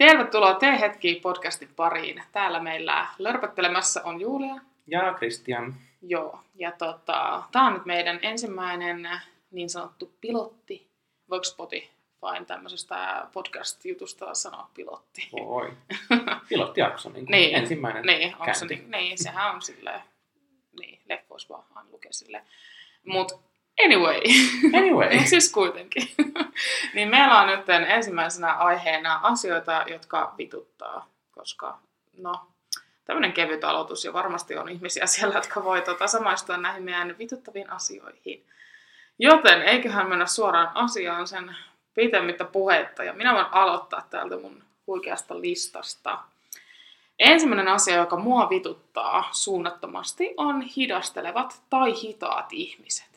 Tervetuloa T-hetki podcastin pariin. Täällä meillä lörpöttelemässä on Julia. Ja Christian. Joo, ja tota, tämä on nyt meidän ensimmäinen niin sanottu pilotti. Voiko Spotify tämmöisestä podcast-jutusta sanoa pilotti? Voi. Pilottijakso, niin, Niin, ensimmäinen Niin, onko se, niin, niin, sehän on silleen, niin, leffois vaan lukee silleen. Mut anyway, Anyway. siis kuitenkin. niin meillä on nyt ensimmäisenä aiheena asioita, jotka vituttaa, koska no, tämmöinen kevyt aloitus ja varmasti on ihmisiä siellä, jotka voi tota, samaistua näihin meidän vituttaviin asioihin. Joten eiköhän mennä suoraan asiaan sen pitemmittä puheitta ja minä voin aloittaa täältä mun huikeasta listasta. Ensimmäinen asia, joka mua vituttaa suunnattomasti, on hidastelevat tai hitaat ihmiset.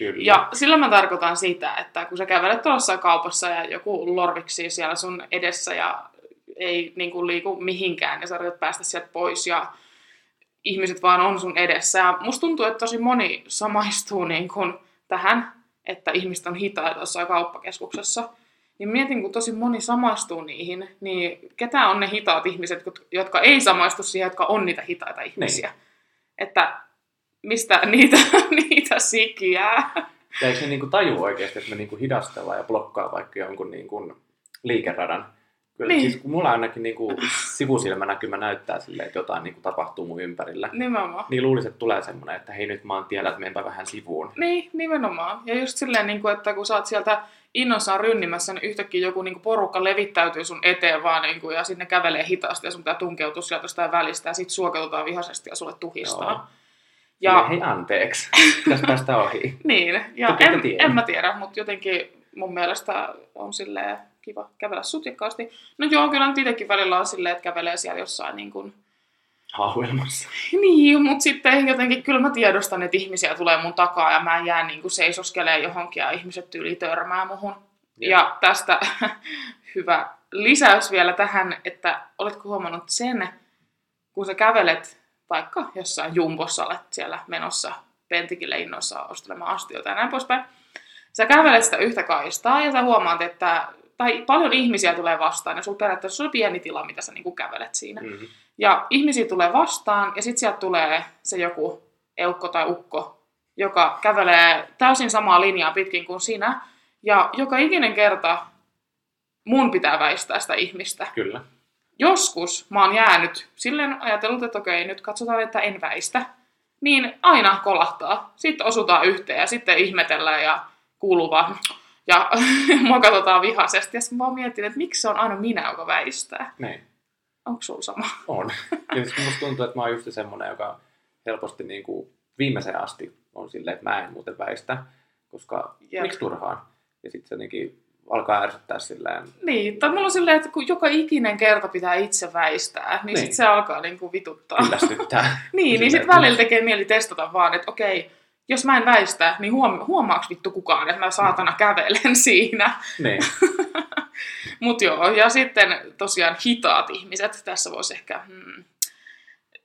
Kyllä. Ja sillä mä tarkoitan sitä, että kun sä kävelet tuossa kaupassa ja joku lorviksi siellä sun edessä ja ei niin kuin liiku mihinkään ja sä yrität päästä sieltä pois ja ihmiset vaan on sun edessä. Ja musta tuntuu, että tosi moni samaistuu niin kuin tähän, että ihmiset on hitaita jossain kauppakeskuksessa. Niin mietin, kun tosi moni samaistuu niihin, niin ketä on ne hitaat ihmiset, jotka ei samaistu siihen, jotka on niitä hitaita ihmisiä. Niin. Että mistä niitä, niitä sikiää. Ja eikö ne niinku taju oikeasti, että me niinku hidastellaan ja blokkaa vaikka jonkun niinku liikeradan? Kyllä, Niin. siis kun mulla ainakin niinku sivusilmänäkymä näyttää silleen, että jotain niinku tapahtuu mun ympärillä. Nimenomaan. Niin luulisin, että tulee semmoinen, että hei nyt mä oon tiellä, että menpä vähän sivuun. Niin, nimenomaan. Ja just silleen, niin kuin, että kun sä oot sieltä innossaan rynnimässä, niin yhtäkkiä joku niin kuin porukka levittäytyy sun eteen vaan niin kuin, ja sinne kävelee hitaasti ja sun pitää tunkeutua sieltä jostain välistä ja sit suokeutetaan vihaisesti ja sulle tuhistaa. Joo. Ja, Ja... Hei anteeksi, tästä päästä ohi. niin, ja en, en, mä tiedä, mutta jotenkin mun mielestä on silleen kiva kävellä sutjakkaasti. No joo, kyllä nyt itsekin välillä on silleen, että kävelee siellä jossain niin kuin, Hauelmassa. Niin, mutta sitten jotenkin kyllä mä tiedostan, että ihmisiä tulee mun takaa ja mä en jää niin kuin seisoskelee johonkin ja ihmiset yli törmää muhun. Joo. Ja tästä hyvä lisäys vielä tähän, että oletko huomannut sen, kun sä kävelet vaikka jossain jumbossa olet siellä menossa pentikille innoissa ostelemaan astioita ja näin poispäin. Sä kävelet sitä yhtä kaistaa ja sä huomaat, että tai paljon ihmisiä tulee vastaan ja sulla periaatteessa on pieni tila, mitä sä niin kävelet siinä. Mm-hmm. Ja ihmisiä tulee vastaan ja sitten sieltä tulee se joku eukko tai ukko, joka kävelee täysin samaa linjaa pitkin kuin sinä. Ja joka ikinen kerta mun pitää väistää sitä ihmistä. Kyllä. Joskus mä oon jäänyt silleen ajatellut, että okei, nyt katsotaan, että en väistä. Niin aina kolahtaa. Sitten osutaan yhteen ja sitten ihmetellään ja kuuluu vaan ja mua katsotaan vihaisesti. Ja sitten mä vaan mietin, että miksi se on aina minä, joka väistää. Niin. Onko sulla sama? On. Ja musta tuntuu, että mä oon just semmoinen, joka helposti niin kuin viimeiseen asti on silleen, että mä en muuten väistä, koska Jep. miksi turhaan? Ja sitten se jotenkin alkaa ärsyttää silleen, Niin, tai mulla on silleen, että kun joka ikinen kerta pitää itse väistää, niin, niin. Niin. sitten se alkaa niinku vituttaa. kyllästyttää. niin, niin sitten välillä tekee mieli testata vaan, että okei, jos mä en väistä, niin huom- huomaaks vittu kukaan, että mä saatana kävelen siinä. Niin. Mut joo, ja sitten tosiaan hitaat ihmiset, tässä voisi ehkä, hmm,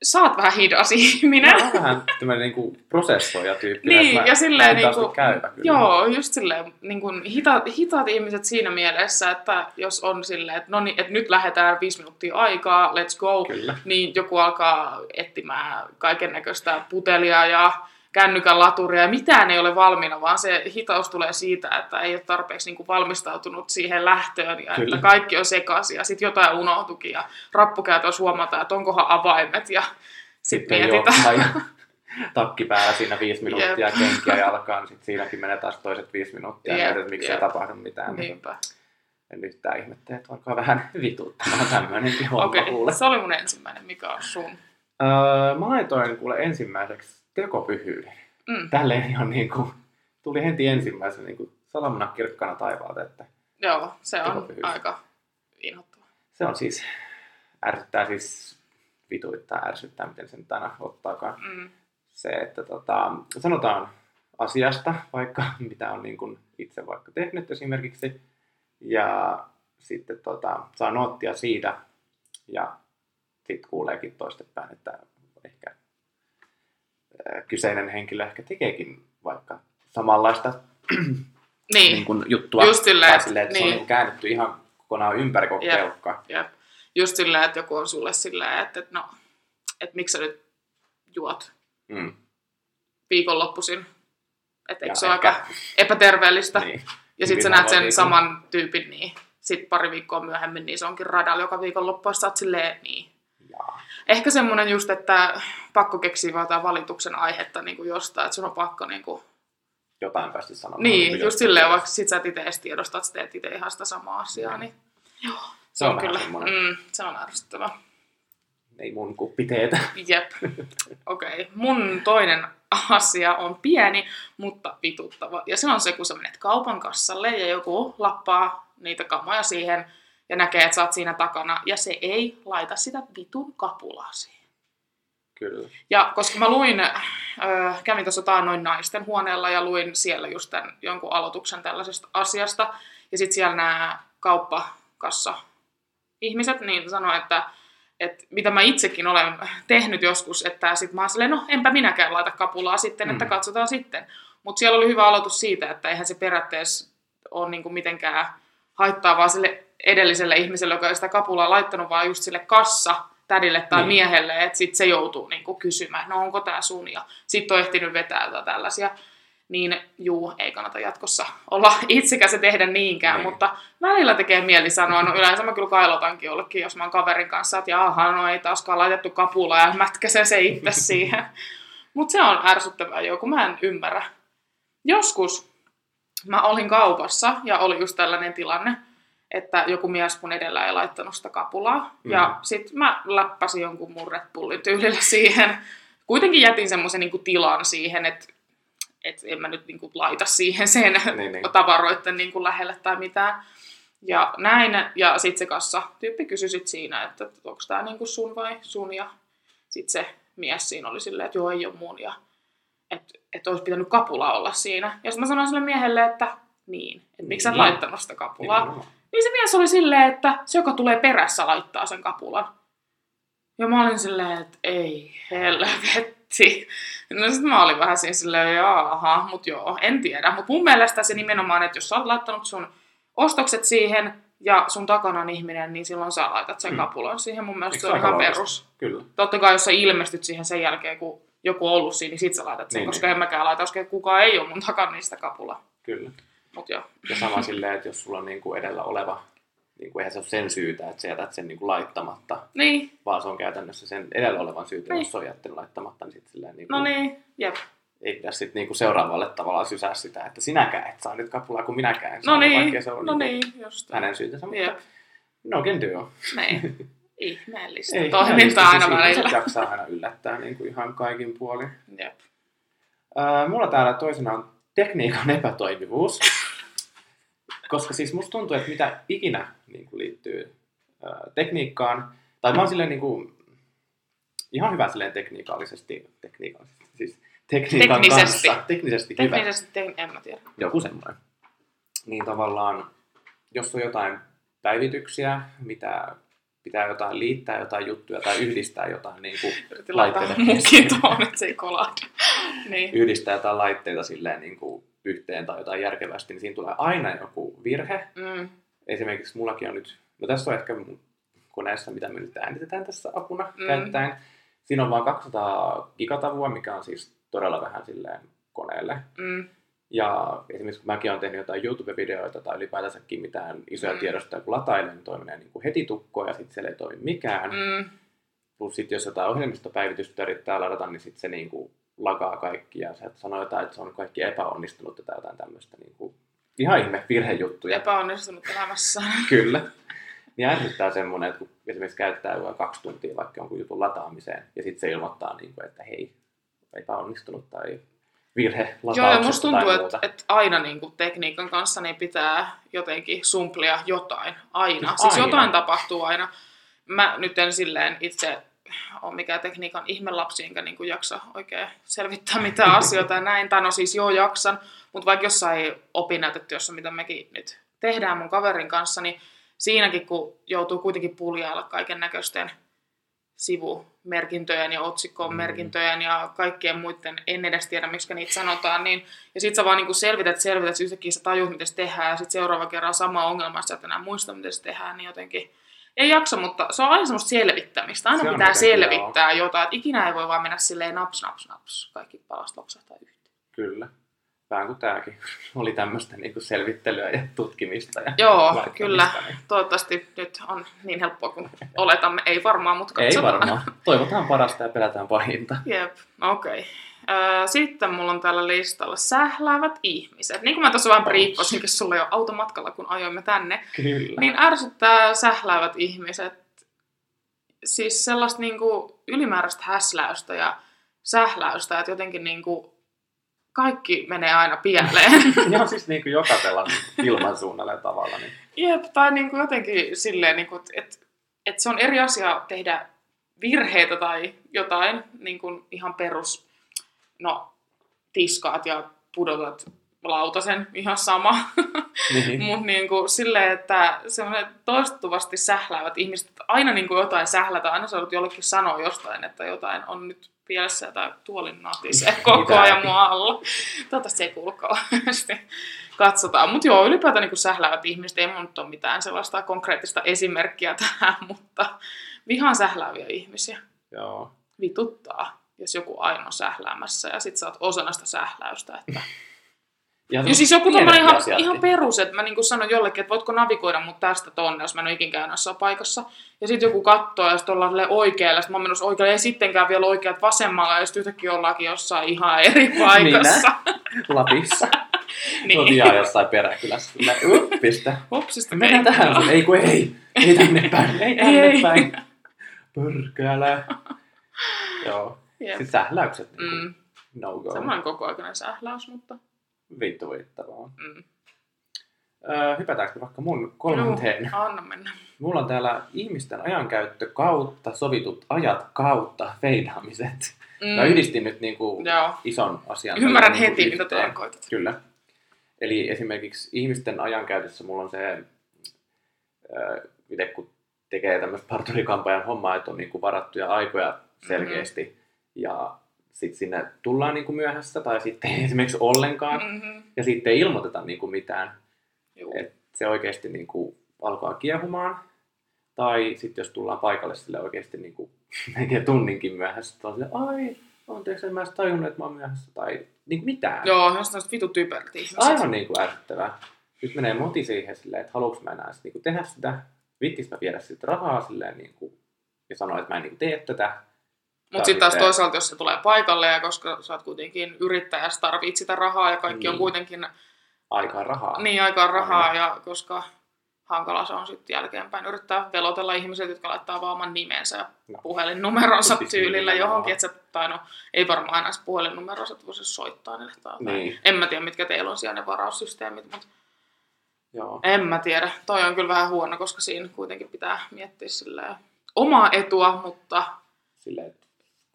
saat vähän hidas ihminen. Mä oon vähän tämmöinen niinku prosessoija tyyppi. Niin, ja silleen niinku- käyvä kyllä. Joo, just silleen niin kuin hita, hitaat ihmiset siinä mielessä, että jos on silleen, että no niin, että nyt lähdetään viisi minuuttia aikaa, let's go, Kyllä. niin joku alkaa etsimään kaiken näköistä putelia ja kännykän laturia ja mitään ei ole valmiina, vaan se hitaus tulee siitä, että ei ole tarpeeksi niin kuin valmistautunut siihen lähtöön ja Kyllä. että kaikki on sekaisin ja sitten jotain unohtukin ja rappukäytössä huomataan, että onkohan avaimet ja sitten Sitten mietitään. takki päällä siinä viisi minuuttia, kenkiä jalkaan, niin sitten siinäkin menee taas toiset viisi minuuttia, Jep, ja mietit, että miksi jep. ei tapahdu mitään. Niin. Niinpä. En yhtään ihmettele, että alkaa vähän vituttamaan tämmöinenkin homma Okei, kuule. se oli mun ensimmäinen. Mikä on sun? Öö, mä laitoin kuule ensimmäiseksi tekopyhyyden. Mm. Tälleen ihan niin kuin, tuli heti ensimmäisenä niin kuin salamana kirkkana taivaalta, että Joo, se on Tekopyhyys. aika inhottava. se on siis, ärsyttää siis, vituittaa, ärsyttää, miten sen tänä ottaakaan. Mm. Se, että tota, sanotaan asiasta, vaikka mitä on niin kuin itse vaikka tehnyt esimerkiksi, ja sitten tota, saa noottia siitä, ja sitten kuuleekin toistepäin, että ehkä kyseinen henkilö ehkä tekeekin vaikka samanlaista Niin, niin kuin juttua. Just silleen, tai että- silleen, että se on niin. niin käännetty ihan kokonaan ympäri koko Jep. jep. Just silleen, että joku on sulle silleen, että, että no, että miksi sä nyt juot Mm. viikonloppuisin. Että eikö se ole aika epäterveellistä. Niin. Ja sitten sä näet sen harvoin saman tyypin, niin sitten pari viikkoa myöhemmin, niin se onkin radalla joka viikonloppu, ja sä oot silleen, niin. Jaa. Ehkä semmoinen just, että pakko keksiä vaan jotain valituksen aihetta niin kuin jostain, että sun on pakko niin kuin... Jotain päästä sanomaan. Niin, Niin, just silleen, vaikka sit sä et itse edes tiedosta, että sä teet itse ihan sitä samaa asiaa, niin Se on, kyllä, kyllä. semmoinen, mm. se on ärsyttävää. ei mun kuppi teetä. Jep. Okei. Okay. Mun toinen asia on pieni, mutta vituttava. Ja se on se, kun sä menet kaupan kassalle ja joku lappaa niitä kamoja siihen ja näkee, että sä oot siinä takana. Ja se ei laita sitä vitun kapulaa siihen. Kyllä. Ja koska mä luin, äh, kävin tuossa noin naisten huoneella ja luin siellä just tämän jonkun aloituksen tällaisesta asiasta. Ja sitten siellä nämä kauppakassa ihmiset niin sanoi, että, että mitä mä itsekin olen tehnyt joskus, että sit mä oon silleen, no enpä minäkään laita kapulaa sitten, että Mm. katsotaan sitten. Mutta siellä oli hyvä aloitus siitä, että eihän se periaatteessa ole niinku mitenkään haittaa sille edelliselle ihmiselle, joka ei sitä kapulaa laittanut, vaan just sille kassa tädille tai Niin. miehelle, että sitten se joutuu niinku kysymään, no onko tämä sun, ja sitten on ehtinyt vetää jotain tällaisia. Niin juu, ei kannata jatkossa olla itsekäs ja tehdä niinkään, Niin. mutta välillä tekee mieli sanoa, no yleensä mä kyllä kailotankin jollekin, jos mä oon kaverin kanssa, että jaha, no ei taaskaan laitettu kapula ja mätkäsee se itse siihen. Mutta se on ärsyttävää jo, kun mä en ymmärrä. Joskus mä olin kaupassa ja oli just tällainen tilanne, että joku mies mun edellä ei laittanut sitä kapulaa. Mm. Ja Mhm. sit mä läppäsin jonkun Bullin tyylillä siihen. Kuitenkin jätin semmoisen niinku tilan siihen, että et en mä nyt niinku laita siihen sen Niin, niin. tavaroitten niinku lähelle tai mitään. Ja näin, ja sitten se kassa tyyppi kysyi sit siinä, että onko tämä niinku sun vai sun, ja sitten se mies siinä oli silleen, että joo, ei ole mun, ja että et olisi pitänyt kapula olla siinä. Ja sitten mä sanoin sille miehelle, että niin, että miksi sä et Niin. laittanut sitä kapulaa. Nimenomaan. Niin se mies oli silleen, että se, joka tulee perässä, laittaa sen kapulan. Ja mä olin silleen, että ei helvetti. No sit mä olin vähän siinä silleen, jaaha, mut joo, en tiedä. Mut mun mielestä se nimenomaan, että jos sä oot laittanut sun ostokset siihen ja sun takana on ihminen, niin silloin sä laitat sen Mm. kapulan siihen. Mun mielestä Eikö se on ihan loogista? perus. Kyllä. Totta kai, jos sä ilmestyt siihen sen jälkeen, kun joku on ollut siinä, niin sit sä laitat sen, Niin, koska niin. en mäkään laita, koska kukaan ei ole mun takana sitä kapulaa. Kyllä. Mut joo. Ja sama silleen, että jos sulla on niin kuin edellä oleva, niin kuin eihän se ole sen syytä, että sä jätät sen niin kuin laittamatta, Niin, vaan se on käytännössä sen edellä olevan syytä, Niin. jos se on jättänyt laittamatta, niin, sit silleen, niin no kuin, niin, jep. ei pidä sit niin kuin seuraavalle tavallaan sysää sitä, että sinäkään et saa nyt kapulaa kuin minäkään en No saanut, niin, vaikkei se on no niin niin, just. hänen syytänsä, mutta Jep. no can do. Niin. Ihmeellistä Ei, toimintaa aina välillä. jaksaa aina yllättää niin kuin ihan kaikin puolin. Jep. Ää, mulla täällä toisena on tekniikan epätoimivuus. Koska siis musta tuntuu, että mitä ikinä niin kuin liittyy ää, tekniikkaan, tai mä oon silleen niin kuin, ihan hyvä silleen tekniikallisesti, tekniikallisesti siis tekniikan Teknisesti. kanssa, teknisesti, hyvä, Teknisesti te- en mä tiedä. joku semmoinen. Niin tavallaan, jos on jotain päivityksiä, mitä pitää jotain liittää, jotain juttuja tai yhdistää jotain niin kuin Yritin laittaa Laitteita mukin tuohon, että se ei kolahda. niin. yhdistää jotain laitteita silleen niin kuin yhteen tai jotain järkevästi, niin siinä tulee aina joku virhe. Mm. Esimerkiksi mullakin on nyt, no tässä on ehkä koneessa, mitä me nyt äänitetään tässä apuna Mm. käyttäen. Siinä on vain 200 gigatavua, mikä on siis todella vähän silleen koneelle. Mm. Ja esimerkiksi kun mäkin olen tehnyt jotain YouTube-videoita tai ylipäätänsäkin mitään isoja Mm. tiedostoja, kun latailen, niin toi menee niin kuin heti tukkoon ja sitten siellä ei toimi mikään. Mm. Plus sitten jos jotain ohjelmistopäivitystä yrittää ladata, niin sitten se niin kuin lagaa kaikki ja se sanoo jotain, että se on kaikki epäonnistunut tai jotain tämmöistä niin kuin ihan ihme virhejuttuja. Epäonnistunut elämässä. Kyllä. Niin ärsyttää semmoinen, että kun esimerkiksi käyttää jotain kaksi tuntia vaikka jonkun jutun lataamiseen ja sitten se ilmoittaa, niin kuin, että hei, epäonnistunut tai virhe Joo, ja musta tuntuu, että, että aina niin kuin tekniikan kanssa niin pitää jotenkin sumplia jotain. Aina. Siis Siis aina. jotain tapahtuu aina. Mä nyt en silleen itse ole mikään tekniikan ihmelapsi, enkä niin kuin jaksa oikein selvittää mitään asioita ja näin. Tai no siis joo jaksan, mutta vaikka jossain opinnäytetyössä, mitä mekin nyt tehdään mun kaverin kanssa, niin siinäkin kun joutuu kuitenkin puljailla kaiken näköisten sivumerkintöjen ja otsikkoon merkintöjen ja kaikkien muiden, en edes tiedä, miksi niitä sanotaan, niin, ja sit sä vaan niin selvität, selvität, yhtäkkiä sä tajut, miten se tehdään, ja sit seuraava kerran sama ongelma, sä et enää muista, miten se tehdään, niin jotenkin Ei jaksa, mutta se on aina semmoista selvittämistä. Aina Se pitää selvittää jotain. Että ikinä ei voi vaan mennä silleen naps, naps, naps. Kaikki palasta loksahtaa yhteen. Kyllä. Vähän kuin tämäkin oli tämmöistä niin selvittelyä ja tutkimista. Ja Joo, kyllä. Niin. Toivottavasti nyt on niin helppoa kuin oletamme. Ei varmaan, mutta Ei katsotaan. varmaan. Toivotaan parasta ja pelätään pahinta. Jep, okei. Okay. Sitten mulla on täällä listalla sähläävät ihmiset. Niin kuin mä tuossa vähän briefasinkin sulle jo automatkalla, kun ajoimme tänne, Kyllä. niin ärsyttää sähläävät ihmiset. Siis sellaista niinku ylimääräistä häsläystä ja sähläystä, että jotenkin niinku kaikki menee aina pieleen. Ihan siis niin kuin jokaisella ilmansuunnalla ja tavalla. Niin. Jep, tai niinku jotenkin silleen, niinku, että et, et se on eri asia tehdä virheitä tai jotain, niin kuin ihan perus, no, tiskaat ja pudotat lautasen, ihan sama. niin. Mutta niinku silleen, että semmoiset toistuvasti sähläävät ihmiset, että aina niinku jotain sählätä, aina sä jollekin sanoa jostain, että jotain on nyt pielessä tai tuolin natisee koko ajan mua alla. Toivottavasti se ei kuulu kauheasti. Katsotaan. Mutta joo, ylipäätään niinku sähläävät ihmiset, ei mun nyt ole mitään sellaista konkreettista esimerkkiä tähän, mutta vihan sählääviä ihmisiä. Joo. Vituttaa, jos joku aina on sähläämässä ja sit sä oot osana sitä sähläystä. Että... Ja, Ja siis joku tommonen ihan, ihan perus, että mä niinku sanon jollekin, että voitko navigoida mut tästä tonne, jos mä en ole ikin käynyt jossain paikassa. Ja sitten joku katsoo ja sitten ollaan oikealle, sitten mä oon menossa oikealle, ei sittenkään vielä oikeat vasemmalla, ja sitten yhtäkkiä ollaankin jossain ihan eri paikassa. Lapissa. niin. Niin. ihan jossain peräkylässä. Silleen, Uppista. Hupsista Mennään tähän. Ei kun ei. Ei tänne päin. Ei tänne Ei. päin. Pörkälä. Joo. Jep. Sitten sähläykset. Niin Mm. no go. Semmoinen kokoaikainen sähläys, mutta... Vittu vittavaa. Mm. Öö, hypätäänkö vaikka mun kolmanteen? Juu, anna mennä. Mulla on täällä ihmisten ajankäyttö kautta, sovitut ajat kautta, feidaamiset. Mm. Mä yhdistin nyt niinku Joo. ison asian. Ymmärrän niinku heti, mitä yhteen. tarkoitat. Kyllä. Eli esimerkiksi ihmisten ajankäytössä mulla on se, itse kun tekee tämmöistä parturikampanjan hommaa, että on niinku varattuja aikoja selkeästi, mm-hmm. Ja sitten sinne tullaan niinku myöhässä, tai sitten esimerkiksi ollenkaan, Mm-hmm. ja sitten ei ilmoiteta niinku mitään. Juu. Et se oikeasti niinku alkaa kiehumaan. Tai sitten jos tullaan paikalle sille oikeasti niinku, menee tunninkin myöhässä, että on sille, ai, anteeksi, en mä edes tajunnut, että mä oon myöhässä. Tai niinku mitään. Joo, jos tämmöiset vitu typerät ihmiset. Aivan niinku ärsyttävää. Nyt menee moti siihen silleen, että haluanko mä enää sit niinku tehdä sitä. Vittis mä viedä sitten rahaa silleen niinku, ja sanoa, että mä en niinku tee tätä. Mutta sitten taas toisaalta, jos se tulee paikalle ja koska sä oot kuitenkin yrittäjä, sä tarvitset sitä rahaa ja kaikki on Niin. kuitenkin Aikaa rahaa. niin aikaan rahaa Aina. ja koska hankala se on sitten jälkeenpäin yrittää velotella ihmiset, jotka laittaa vaan oman nimensä ja No. puhelinnumeronsa Siis tyylillä johonkin, että tai no ei varmaan aina puhelinnumeronsa, että voisi soittaa niille tai. Niin. En mä tiedä, mitkä teillä on siellä ne varaussysteemit, mutta Joo. en mä tiedä. Toi on kyllä vähän huono, koska siinä kuitenkin pitää miettiä silleen omaa etua, mutta Silleen, että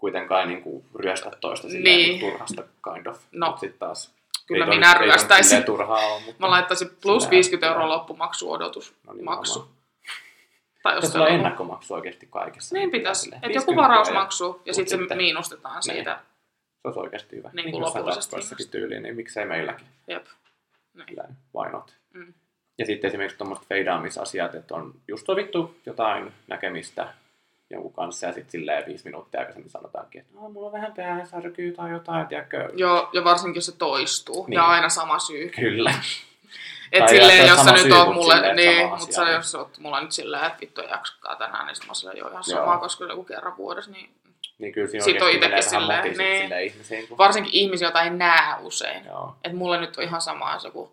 kuitenkaan ei niinku ryöstä toista Niin. niin. turhasta kind of. No. Mut sit taas Kyllä ei minä nyt ryöstäisin. turhaa ole, mutta mä laittaisin plus Silleen 50 euroa ärsyttävää. loppumaksu odotus. No niin, maksu. Tai jos on- ennakkomaksu oikeasti kaikessa. Niin pitäisi. Että joku 50 varausmaksu ja mut sitten se sitten- miinustetaan siitä. Se olisi oikeasti hyvä. Niin kuin kuin hinnasta. tyyliin, niin miksei meilläkin. Jep. Niin. Why not? Mm. Ja sitten esimerkiksi tuommoiset feidaamisasiat, että on just sovittu jotain näkemistä jonkun kanssa ja sitten silleen viisi minuuttia aikaisemmin sanotaankin, että mulla on vähän päänsärkyä tai jotain, tiedätkö? Joo, ja varsinkin jos se toistuu. Niin. Ja aina sama syy. Kyllä. Et Tai silleen, jos sä nyt oot mulle, silleen, niin, mutta sä, jos oot mulla nyt silleen, että vittu ei jaksakaan tänään, niin sit mä joo ihan Joo. sama, koska joku kerran vuodessa, niin Niin kyllä siinä Sit on vähän silleen, niin. silleen ihmisiin. Kun... varsinkin ihmisiä, joita ei näe usein. Joo. Et mulle nyt on ihan sama, jos joku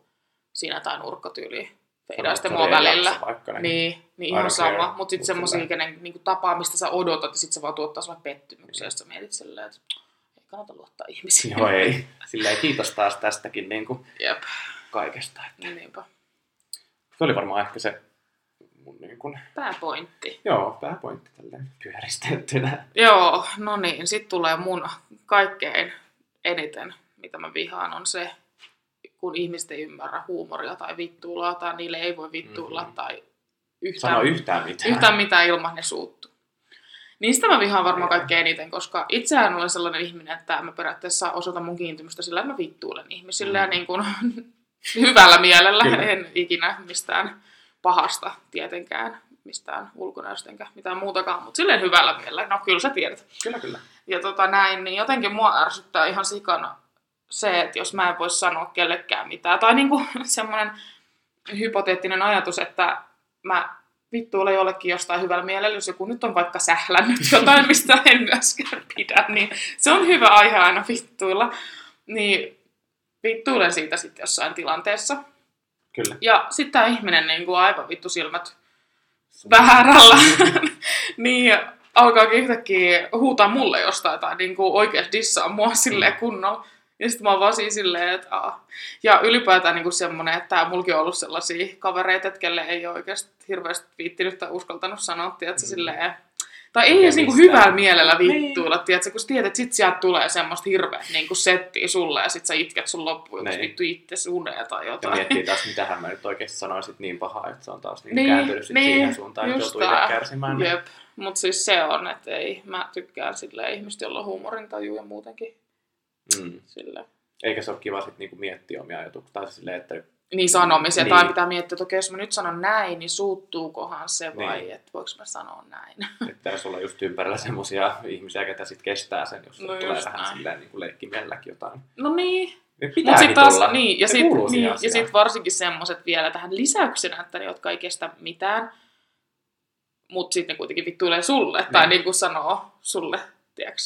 siinä tai nurkkatyyli että mua välillä. Vaikka, niin. Niin, niin ihan sama. Mutta sitten Mut semmoisia, kenen niinku tapaa, mistä sä odotat, ja sitten se vaan tuottaa sulle pettymyksen, ja sitten sä mietit silleen, että ei kannata luottaa ihmisiin. Joo, ei. Silleen kiitos taas tästäkin niin kuin Jep, kaikesta. niinpä. Se oli varmaan ehkä se mun niin kuin, Pääpointti. joo, pääpointti tälleen pyöristettynä. Joo, no niin, sitten tulee mun kaikkein eniten, mitä mä vihaan, on se, kun ihmiset ei ymmärrä huumoria tai vittuilua, tai niille ei voi vittuilla, Mhm. tai yhtään, Sano yhtään mitään. yhtään mitään ilman ne suuttuu. Niistä mä vihaan varmaan kaikkein eniten, koska itseään olen sellainen ihminen, että mä periaatteessa osoitan mun kiintymystä sillä, että mä vittuilen ihmisille Mm. ja niin kuin, hyvällä mielellä, Kyllä. en ikinä mistään pahasta tietenkään mistään ulkonäöstä enkä mitään muutakaan, mutta silleen hyvällä mielellä. No kyllä sä tiedät. Kyllä, kyllä. Ja tota näin, niin jotenkin mua ärsyttää ihan sikana se, että jos mä en voi sanoa kellekään mitään. Tai niinku semmoinen hypoteettinen ajatus, että mä vittuille jollekin jostain hyvällä mielellä, jos joku nyt on vaikka sählännyt jotain, mistä en myöskään pidä, niin se on hyvä aihe aina vittuilla. Niin vittuilen siitä sitten jossain tilanteessa. Kyllä. Ja sitten tämä ihminen niin kuin aivan vittu silmät väärällä, niin alkaakin yhtäkkiä huutaa mulle jostain tai niin kuin oikeasti dissaa mua silleen kunnolla. Ja sitten mä oon vaan siinä silleen, että aah. Ja ylipäätään niin semmoinen, että mullakin on ollut sellaisia kavereita, että kelle ei ole oikeasti hirveästi viittinyt tai uskaltanut sanoa, tiedätkö, Mm. silleen, tai ei edes niinku hyvällä mielellä vittuilla, tiedätkö, kun sä tiedät, että sit sieltä tulee semmoista hirveä niinku settiä sulle ja sit sä itket sun loppuun, Niin. vittu itse unea tai Ja jotain. miettii taas, mitähän mä nyt oikeasti sanoisit niin pahaa, että se on taas niin, Niin, kääntynyt sit niin, siihen suuntaan, että joutuu tää. itse kärsimään. niin- Jep, mutta siis se on, että ei, mä tykkään silleen ihmistä, jolla on huumorintaju ja muutenkin Mm. silleen. Eikä se ole kiva sit niinku miettiä omia ajatuksia. Tai silleen, että Niin sanomisia, Niin. tai pitää miettiä, että okei, jos mä nyt sanon näin, niin suuttuukohan se vai, Niin. että voiko mä sanoa näin. että sulla on just ympärillä semmosia ihmisiä, ketä sit kestää sen, jos No tulee vähän näin. silleen niin kuin leikkimielelläkin jotain. No niin, mutta sitten taas, tulla. niin, ja sitten niin, ja sit varsinkin semmoiset vielä tähän lisäyksenä, että ne, jotka ei kestä mitään, mutta sitten ne kuitenkin vittuilee sulle, niin. tai Niin. niin kuin sanoo sulle, tiedätkö?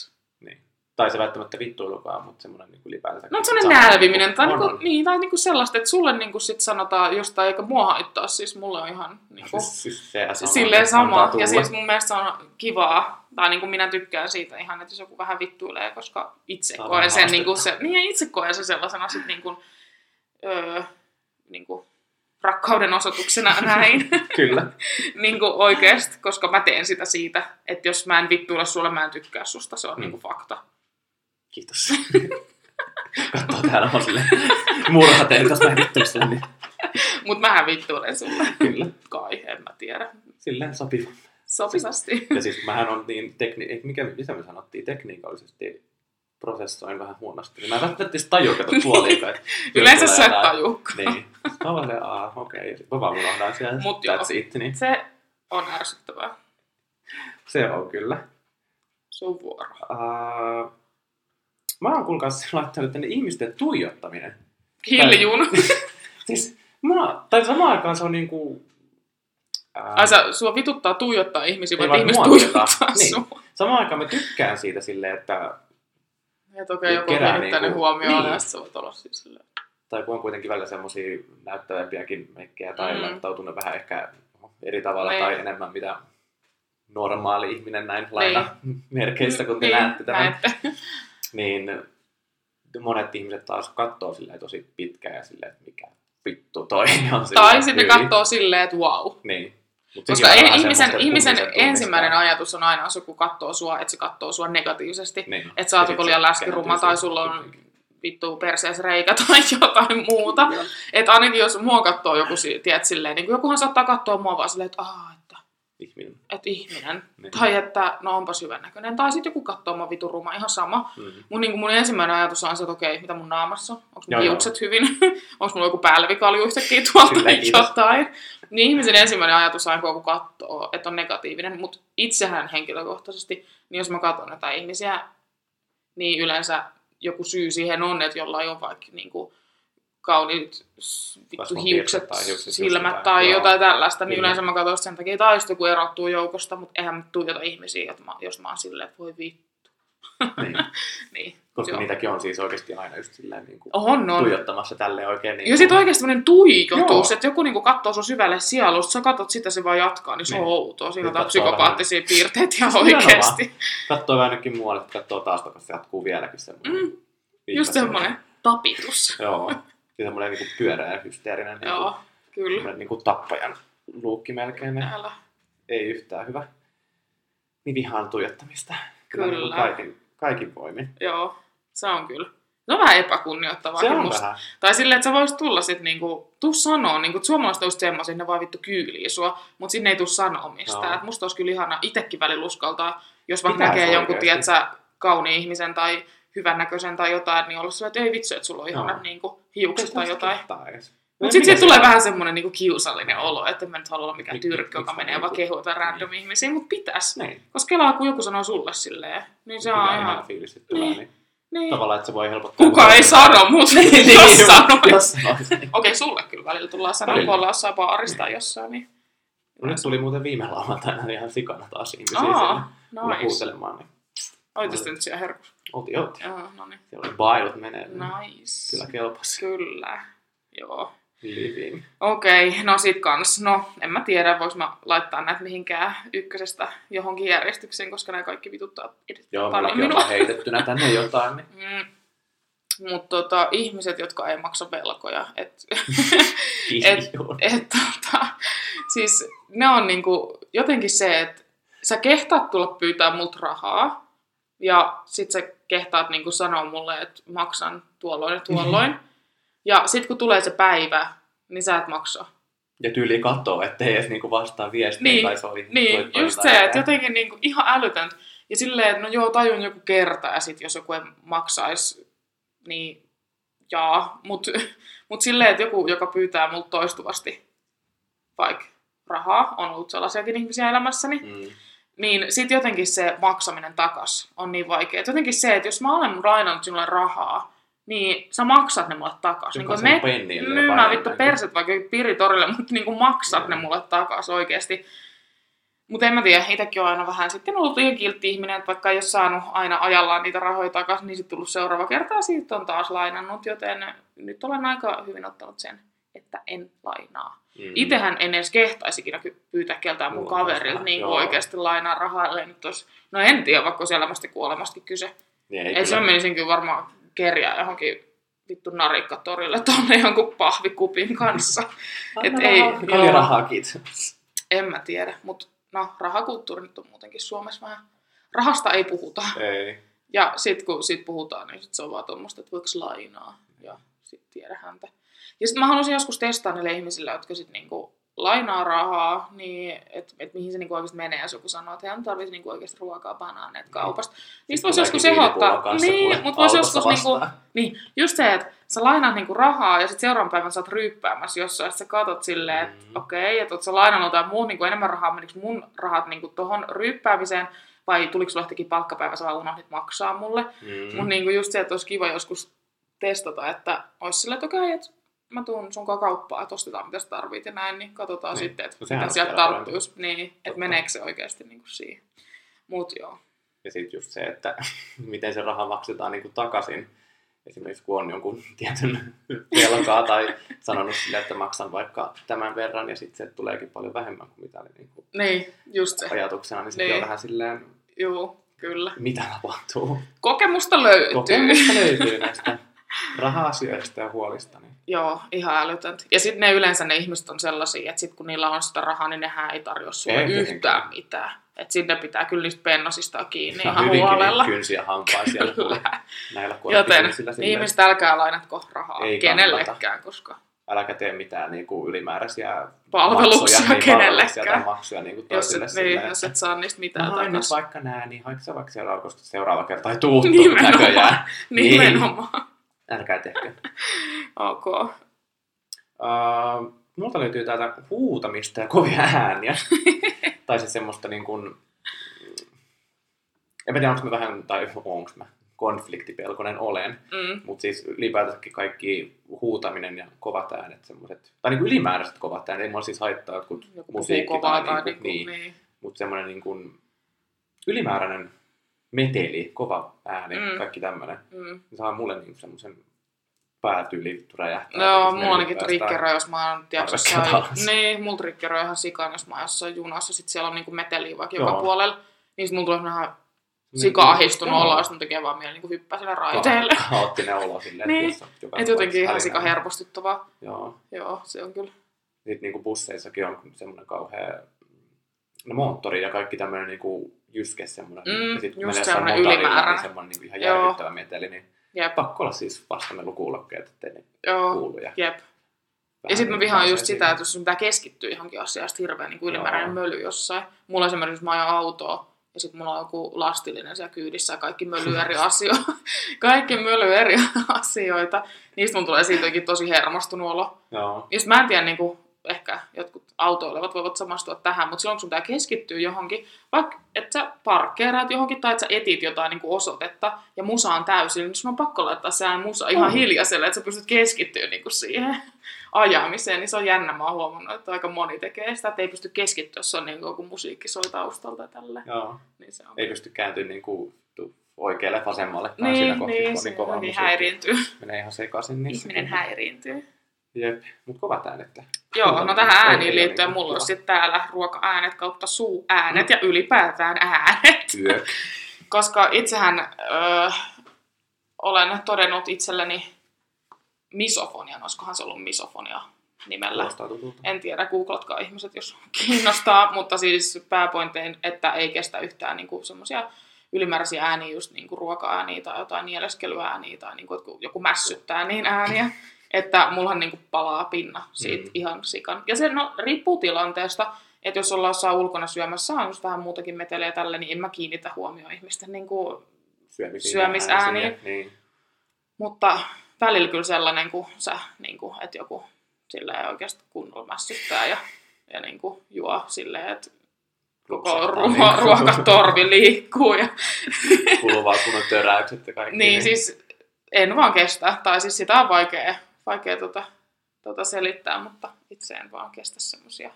Tai se välttämättä vittuilukaan, mutta semmoinen niin ylipäänsä. No semmoinen nälviminen, tai, niinku, niin, tai niinku sellaista, että sulle niinku sit sanotaan jostain, eikä mua haittaa, siis mulle on ihan niinku, Siis, sama, silleen sama. Ja siis mun mielestä se on kivaa, tai niinku minä tykkään siitä ihan, että jos joku vähän vittuilee, koska itse Saa koen sen, niinku se, niin itse koen sen sellaisena sit niinku, öö, niinku rakkauden osoituksena näin. Kyllä. niin kuin oikeasti, koska mä teen sitä siitä, että jos mä en vittuile sulle, mä en tykkää susta, se on Mm. niin kuin fakta. Kiitos. Katsoo täällä on silleen murha teille, jos mä en vittu sille, niin Mutta mähän vittuilen sulle. kyllä. Kai, en mä tiedä. Silleen sopiva. Sopivasti. Ja siis mähän on niin tekni... Mikä, mitä me sanottiin? Tekniikallisesti prosessoin vähän huonosti. Niin mä en välttämättä edes tajua, kato jos Yleensä sä et tajuu. Niin. Silleen, aah, okei. Okay. Mä vaan unohdan siellä. Mut joo. It. Niin. Se on ärsyttävää. Se on kyllä. Sun vuoro. Uh, mä oon kuulkaas laittanut tänne ihmisten tuijottaminen. Hiljun. Siis, mä, tai samaan aikaan se on niinku... ää, Ai sä, sua vituttaa tuijottaa ihmisiä, vaan ihmiset tuijottaa. Niin. sua. samaan aikaan mä tykkään siitä silleen, että... Että okei, joku on niinku- huomioon, niin. ja sä voit olla siis silleen. Tai kun on kuitenkin välillä semmosia näyttävämpiäkin mekkejä tai Mm. laittautunut vähän ehkä eri tavalla Niin. tai enemmän mitä normaali ihminen näin laina merkeissä, kun te Niin, näette tämän. näette. Niin monet ihmiset taas katsoo silleen tosi pitkään ja silleen, että mikä vittu toi on. Tai sitten katsoo silleen, että wow. Niin. Mut Koska ei, ihmisen, ihmisen ensimmäinen ajatus on aina, jos joku katsoo sua, että se katsoo sua negatiivisesti. Niin. Että sä oot liian se läskiruma tai sulla on vittu perseessä reikä tai jotain muuta. Että ainakin jos mua katsoo joku, si- tiedät, silleen, niin kuin jokuhan saattaa katsoa mua vaan silleen, että aah, että, Ihminen. että ihminen. Niin. Tai että no onpas hyvän näköinen. Tai sitten joku katsoo mua vitun ruma, ihan sama. Mm. Mun, niin mun ensimmäinen ajatus on se, että okei, mitä mun naamassa on? Onko mun hiukset hyvin? Onko mulla joku päällevikalju yhtäkkiä tuolta Kyllä, jotain? Niin ihmisen ensimmäinen ajatus on, kun joku katsoo, että on negatiivinen. Mutta itsehän henkilökohtaisesti, niin jos mä katson jotain ihmisiä, niin yleensä joku syy siihen on, että jollain on vaikka niinku kauniit vittu hiukset, tai hiukset, silmät just tai jotain. Tällaista, niin yleensä mä katson sen takia, tai sitten joku erottuu joukosta, mutta eihän mä tuijota ihmisiä, että mä, jos mä oon silleen, että voi vittu. Niin. Niin. Koska Joo. niitäkin on siis oikeasti aina just silleen niin kuin On, on. tuijottamassa tälleen oikein niin Ja sitten oikeasti tämmöinen tuijotus, Joo. että joku niinku katsoo sun syvälle sielusta, sä katsot sitä, se vaan jatkaa, niin se on Niin. outoa. Siinä on psykopaattisia piirteitä ihan Siis nimenomaan. oikeasti. Katsoo ainakin muualle, että katsoo taas takaisin, se jatkuu vieläkin semmoinen. Mm, Just semmoinen tapitus. Joo. Ja semmoinen niin pyöreä ja hysteerinen niin Joo, kyllä. semmoinen niin kuin tappajan luukki melkein. niin Älä. Ei yhtään hyvä. Niin vihaan tuijottamista. Kyllä. niin kuin Kaikin, kaikin voimin. Joo, se on kyllä. Se on vähän epäkunnioittavaa. Se on musta. vähän. Tai silleen, että sä voisit tulla sit niinku, tuu sanoo, niinku, että suomalaiset on just semmoisia, ne vaan vittu kyylii sua, mutta sinne ei tuu sanoa mistään. Joo. Et musta olisi kyllä ihana itekin välillä uskaltaa, jos vaikka näkee jonkun, oikeesti. tiedät sä, kauniin ihmisen tai hyvännäköisen tai jotain, niin olla silleen, että ei vitsi, että sulla on Joo. ihanat niinku, hiukset tai jotain. Mutta sitten tulee vähän semmoinen niinku kiusallinen olo, että mä nyt halua olla mikään tyrkki, mik- joka menee vaan niinku- kehua random ihmisiä, mutta pitäis. Niin. Koska kelaa, kun joku sanoo sulle silleen, niin se Pitää on ihan ihan... fiilistettävää, Niin. niin. Niin. Tavallaan, että se voi helpottaa. Kuka ei sano, mutta Niin, niin, jos sanoo. Okei, sulle kyllä välillä tullaan sanoa, kun ollaan jossain baarista jossain, niin... No nyt tuli muuten viime lauantaina ihan sikana taas ihmisiä Aa, siellä nice. huutelemaan. Niin Oititte nyt siellä herkussa? Oltiin, oltiin. Joo, no niin. Siellä oli bailut menee. niin Nice. Kyllä kelpasi. Kyllä. Joo. Living. Okei, no sit kans. No, en mä tiedä, vois mä laittaa näitä mihinkään ykkösestä johonkin järjestykseen, koska nämä kaikki vituttaa Joo, paljon minua. on heitettynä tänne jotain. Niin. Mm. Mutta tota, ihmiset, jotka ei maksa velkoja, et, Et, Joo. et, tota, siis ne on niinku, jotenkin se, että sä kehtaat tulla pyytää multa rahaa, ja sit sä kehtaat niinku sanoa mulle, että maksan tuolloin ja tuolloin. Ja sit kun tulee se päivä, niin sä et maksa. Ja tyyli katsoo, ettei edes niinku vastaa viestiin Niin, tai soi. Niin, just se, että jotenkin niinku ihan älytöntä. Ja silleen, että no joo, tajun joku kerta, ja sit jos joku ei maksaisi, niin jaa. Mut, mut silleen, että joku, joka pyytää multa toistuvasti vaikka rahaa, on ollut sellaisiakin ihmisiä elämässäni, Mm. Niin sit jotenkin se maksaminen takas on niin vaikea. Jotenkin se, että jos mä olen lainannut sinulle rahaa, niin sä maksat ne mulle takas. Niin Jokaisen me myymään vittu perset vaikka piritorille, mutta niin maksat ne mulle takas oikeasti. Mutta en mä tiedä, itsekin on aina vähän sitten ollut ihan kiltti ihminen, että vaikka ei ole saanut aina ajallaan niitä rahoja takaisin, niin sitten tullut seuraava kerta ja siitä on taas lainannut, joten nyt olen aika hyvin ottanut sen, että en lainaa. Mm. Itehän en edes kehtaisi ikinä ky- pyytää keltään mun kaverilta niin oikeasti lainaa rahaa, ellei nyt olisi, no en tiedä, vaikka olisi elämästä kuolemastakin kyse. Niin, ei Ei se menisin kyllä varmaan kerjää johonkin vittu narikkatorille tonne jonkun pahvikupin kanssa. Et Anna ei, rahaa. Oli rahaa, kiitos. En mä tiedä, mutta no, rahakulttuuri nyt on muutenkin Suomessa vähän. Rahasta ei puhuta. Ei. Ja sit kun sit puhutaan, niin sit se on vaan tuommoista, että voiko lainaa. Ja sit tiedä häntä. Ja sit mä haluaisin joskus testaa niille ihmisille, jotka sit niinku lainaa rahaa, niin että et mihin se niinku oikeasti menee, jos joku sanoo, että hän tarvitsisi niinku oikeasti ruokaa, banaaneet kaupasta. Niistä voisi joskus ehdottaa. Niin, mutta voisi joskus niinku, niin, just se, että sä lainaat niinku rahaa ja sitten seuraavan päivän sä oot ryyppäämässä jossain, että sä katot silleen, että Mm. okei, että oot sä lainannut jotain muun niinku enemmän rahaa, menikö mun rahat niinku tohon ryyppäämiseen, vai tuliko sulla yhtäkkiä palkkapäivä, sä vaan unohdit maksaa mulle. Mm. Mutta niinku just se, että olisi kiva joskus testata, että olisi silleen, että okei, että mä tuun sun kauppaan, että ostetaan mitä sä tarvit ja näin, niin katsotaan Niin. sitten, että No mitä sieltä tarttuisi. Niin, että meneekö se oikeasti niinku siihen. Mut joo. Ja sitten just se, että miten se raha maksetaan niin kuin takaisin. Esimerkiksi kun on jonkun tietyn velkaa tai sanonut sille, että maksan vaikka tämän verran ja sitten se tuleekin paljon vähemmän kuin mitä oli niin kuin Niin, just se. ajatuksena, niin sekin Niin. on vähän silleen, Joo, kyllä. mitä tapahtuu. Kokemusta löytyy. Kokemusta löytyy näistä raha-asioista ja huolista. Niin Joo, ihan älytöntä. Ja sitten ne yleensä ne ihmiset on sellaisia, että sit kun niillä on sitä rahaa, niin nehän ei tarjoa sulle Ei yhtään mitään. Että sinne pitää kyllä niistä pennosista kiinni ihan hyvinkin huolella. niin kynsiä hampaa siellä Kyllä. näillä Joten ihmiset älkää lainatko rahaa Ei kenellekään, koska äläkä tee mitään niin kuin ylimääräisiä Palveluksia maksuja, niin, kenellekään. palveluksia tai maksuja niin kuin jos et, silleen, niin, jos et saa niistä mitään No takaisin. vaikka nää, niin haitko sä vaikka seuraava, koska seuraava kerta ei tuu Nimenomaan. näköjään. Niin. Älkää tehkö. Ok. Uh, multa löytyy täältä huutamista ja kovia ääniä. tai siis semmoista niin kuin, en tiedä, onko mä vähän, tai onko mä konfliktipelkonen olen, Mm. mutta siis ylipäätänsäkin kaikki huutaminen ja kovat äänet, semmoiset, tai niin kuin ylimääräiset kovat äänet, ei mua siis haittaa jotkut Joku musiikki tai, tai niin, kuin, niinku, niin, niin. mutta semmoinen niin kuin ylimääräinen meteli, kova ääni, Mm. kaikki tämmöinen, Mm. niin saa mulle niin semmoisen päätyyli vittu räjähtää. No, Jos mulla ne ainakin triggeroi, jos mä oon jossain, niin, mulla triggeroi ihan sikaan, jos mä oon jossain junassa, sit siellä on niinku meteliä vaikka Joo. joka puolella, niin sit mulla tulee ihan Niin, sika-ahistunut joo. olo, ja sit mun tekee vaan mieli niinku hyppää sille raiteelle. Kaoottinen olo silleen, Niin. jos Et jotenkin ihan sika hermostuttavaa. Joo. Joo, se on kyllä. Sitten niinku busseissakin on semmoinen kauhea no, moottori ja kaikki tämmöinen niinku jyske semmoinen. Mm, ja sit kun just menee semmoinen ylimääräinen. Niin semmoinen niinku ihan järkyttävä meteli, niin Jep, pakko olla siis vastamelukuulokkeet, ettei ne joo, kuulu. Ja, jep. Ja sitten mä niin vihaan just sitä, että jos sun pitää keskittyä johonkin asiaan, hirveän niin ylimääräinen Joo. möly jossain. Mulla esimerkiksi, jos mä ajan autoa, ja sitten mulla on joku lastillinen siellä kyydissä ja kaikki möly eri asioita. kaikki möly eri asioita. Niistä mun tulee siitä jotenkin tosi hermostunut olo. Joo. Sit mä en tiedä, niin kuin, ehkä jotkut autoilevat voivat samastua tähän, mutta silloin kun sun pitää keskittyä johonkin, vaikka että sä parkkeeraat johonkin tai että sä etit jotain niin kuin osoitetta ja musa on täysin, niin sun on pakko laittaa se musa ihan On. hiljaiselle, että sä pystyt keskittyä niin kuin siihen ajamiseen, niin se on jännä. Mä oon huomannut, että aika moni tekee sitä, että ei pysty keskittyä, jos on niin kuin, kun musiikki soi taustalta ja tälleen. Joo. Niin se on. Ei pysty kääntyä niin kuin oikealle, vasemmalle tai niin, siinä kohti, niin, se niin kova hyvin musiikki. häiriintyy. Menee ihan sekaisin niissä. Ihminen häiriintyy. Jep, mutta kovat äänet. Joo, no tähän ääniin liittyen niinku mulla on sitten täällä ruoka-äänet kautta suu-äänet ja ylipäätään äänet. Yök. Koska itsehän öö, olen todennut itselleni misofonian, olisikohan se ollut misofonia nimellä. En tiedä, googlatkaa ihmiset, jos kiinnostaa, mutta siis pääpointein, että ei kestä yhtään niinku semmoisia ylimääräisiä ääniä, just niinku ruoka-ääniä tai jotain nieleskelyääniä tai niinku, joku mässyttää niin ääniä, että mullahan niinku palaa pinna siitä Mm. ihan sikan. Ja se no, riippuu tilanteesta, että jos ollaan jossain ulkona syömässä, on vähän muutakin meteliä ja tällä, niin en mä kiinnitä huomioon ihmisten niinku, äänisiä, Niin. mutta välillä kyllä sellainen, kun sä, niin kuin, että joku silleen oikeasti kunnolla mässyttää ja, ja niin kuin juo silleen, että koko ruo- niin. ruokatorvi liikkuu. Ja, Kuuluvaa kunnon töräykset ja kaikki. niin siis en vaan kestä, tai siis sitä on vaikea, vaikea tota, tota selittää, mutta itse en vaan kestä semmoisia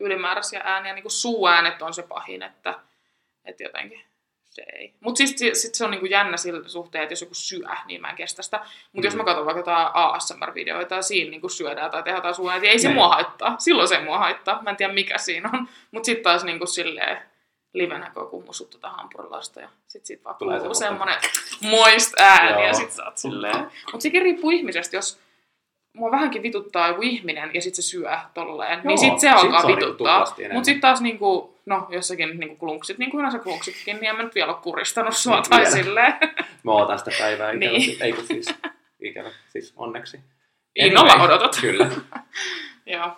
ylimääräisiä ääniä, niin kuin suuäänet on se pahin, että, että jotenkin se ei. Mutta siis sit se on niinku jännä sillä suhteen, että jos joku syö, niin mä en kestä sitä. Mutta mm. jos Mm. mä katson vaikka jotain ASMR-videoita ja siinä niinku syödään tai tehdään suuääniä, niin ei se Niin. mua haittaa. Silloin se mua haittaa. Mä en tiedä mikä siinä on. Mutta sitten taas niinku silleen livenä, kun musut tota hampurilaista ja sit siitä vaan kuuluu semmonen moist ääni ja Joo. sit sä oot silleen. Mutta sekin riippuu ihmisestä, jos mua vähänkin vituttaa joku ihminen ja sit se syö tolleen, Joo, niin sit se sit alkaa niinku vituttaa. tuplasti enemmän. Mutta sitten taas niinku, no jossakin niinku klunksit, niin kuin yleensä klunksitkin, niin en mä nyt vielä ole kuristanut sua Niin, tai vielä. silleen. Mä ootan sitä päivää ikävä. Niin. Niin. Eikö siis, ikävä, siis onneksi. Innolla Anyway, odotat. Kyllä. Joo.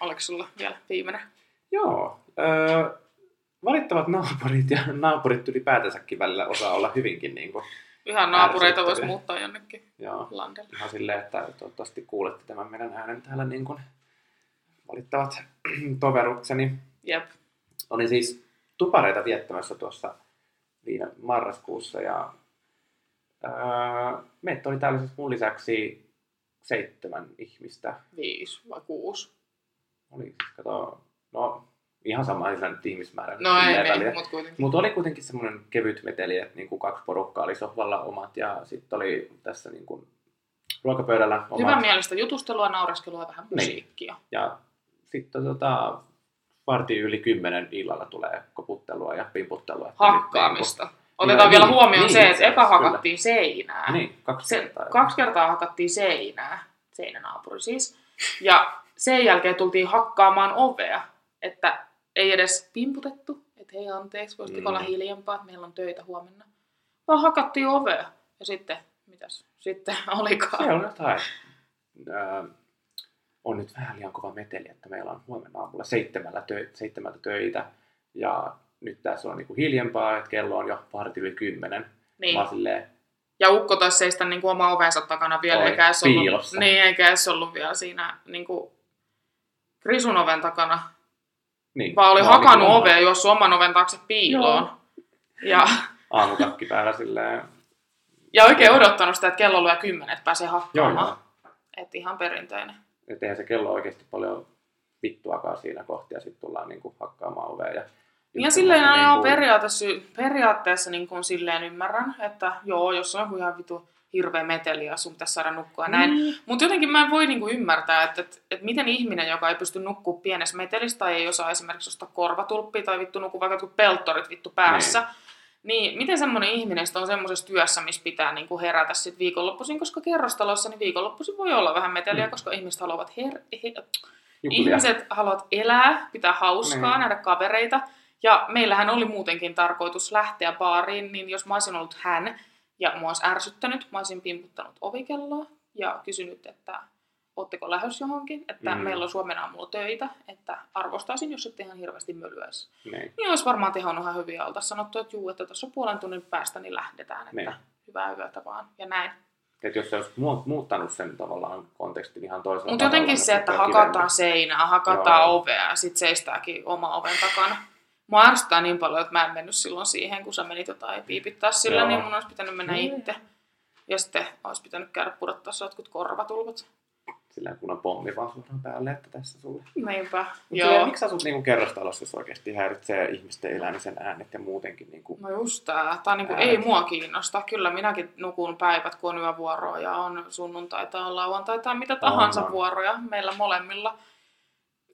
Oliko sulla vielä viimeinen? Joo. Öö, valittavat naapurit ja naapurit ylipäätänsäkin välillä osaa olla hyvinkin niin kuin, Ihan naapureita voisi muuttaa jonnekin joo, landelle. ihan silleen, että toivottavasti kuulette tämän meidän äänen täällä niin kuin valittavat toverukseni. Jep. Olin siis tupareita viettämässä tuossa viime marraskuussa ja öö, meitä oli täällä siis mun lisäksi seitsemän ihmistä. Viisi vai kuusi. Oli siis, kato, ihan sama, sillä nyt ihmismäärä. No ei niin, mutta kuitenkin. Mutta oli kuitenkin semmoinen kevyt meteli, että niinku kaksi porukkaa oli sohvalla omat ja sitten oli tässä niinku ruokapöydällä omat. Hyvän mielestä jutustelua, naureskelua ja vähän Niin. musiikkia. Ja sitten tota, vartin yli kymmenen illalla tulee koputtelua ja pimputtelua. Hakkaamista. Otetaan Niin, vielä niin, huomioon niin, se, että eka hakattiin seinää. Niinku, niin, kaksi Se, kertaa. kaksi kertaa hakattiin seinää, seinänaapuri siis. Ja sen jälkeen tultiin hakkaamaan ovea, että ei edes pimputettu, että hei anteeksi, voisitko Mm. olla hiljempaa, että meillä on töitä huomenna. Vaan hakattiin ovea. Ja sitten, mitäs sitten olikaan? Se on jotain. Öö, on nyt vähän liian kova meteli, että meillä on huomenna aamulla seitsemällä tö- seitsemältä töitä. Ja nyt tässä on niinku hiljempaa, että kello on jo varti yli kymmenen. Niin. Mä silleen, Ja ukko taisi seistä niin kuin oma ovensa takana vielä, Oi, eikä edes ollut, piilossa. niin, eikä edes ollut vielä siinä niin kuin Krisun oven takana, niin, vaan oli oon hakannut niinku ovea, juossut oman oven taakse piiloon. Ja, Aamutakki päällä silleen, ja oikein odottanut sitä, että kello lyö kymmenen, että pääsee joo hakkaamaan. joo. Että ihan perinteinen. Että eihän se kello oikeasti paljon vittuakaan siinä kohti ja sitten tullaan niinku hakkaamaan ovea. Ja, Ja silleen joo, niinku- periaatteessa, periaatteessa niin kuin silleen ymmärrän, että joo, jos on joku ihan vitu hirveä meteli ja sun pitäisi saada nukkua ja näin. Mm. Mutta jotenkin mä en voi niinku ymmärtää, että, että, että miten ihminen, joka ei pysty nukkua pienessä metelissä tai ei osaa esimerkiksi ostaa korvatulppia tai vittu nukkua vaikka peltorit vittu päässä, niin miten semmoinen ihminen on semmoisessa työssä, missä pitää niinku herätä sit viikonloppuisin, koska kerrostalossa niin viikonloppuisin voi olla vähän meteliä, Mm. koska ihmiset haluavat her- he-. Ihmiset haluavat elää, pitää hauskaa, Niin. nähdä kavereita. Ja meillähän oli muutenkin tarkoitus lähteä baariin, niin jos mä olisin ollut hän ja mua olisi ärsyttänyt, mä olisin pimputtanut ovikelloa ja kysynyt, että ootteko lähes johonkin, että Mm. meillä on Suomen aamulla töitä, että arvostaisin, jos ette ihan hirveästi mölyäisi. Niin. Niin olisi varmaan tehonnut ihan hyviä. Oltaisiin sanottu, että juu, että tuossa puolen tunnin päästä niin lähdetään, että Niin. hyvää yötä vaan ja näin. Että jos se olisi mu- muuttanut sen tavallaan kontekstin ihan toisella Mutta jotenkin niin se, että olisi hakataan kivempi. seinää, hakataan Joo. ovea ja sitten seistääkin oma oven takana. Mua ärsyttää niin paljon, että mä en mennyt silloin siihen, kun sä menit jotain piipittää sillä, Joo. niin mun olisi pitänyt mennä Joo. itse. Ja sitten olisi pitänyt käydä pudottaa sä jotkut korvatulvat. Sillä kun on pommi vaan suoraan päälle, että tässä sulle. Niinpä. Mut silleen, Joo. miksi asut niinku kerrostalossa, jos oikeasti häiritsee ihmisten elämisen äänet ja muutenkin? Niinku... No just tää. Tää niinku, Äänet. ei mua kiinnosta. Kyllä minäkin nukun päivät, kun on yövuoroa ja on sunnuntaita, on lauantaita tai mitä tahansa on. vuoroja meillä molemmilla.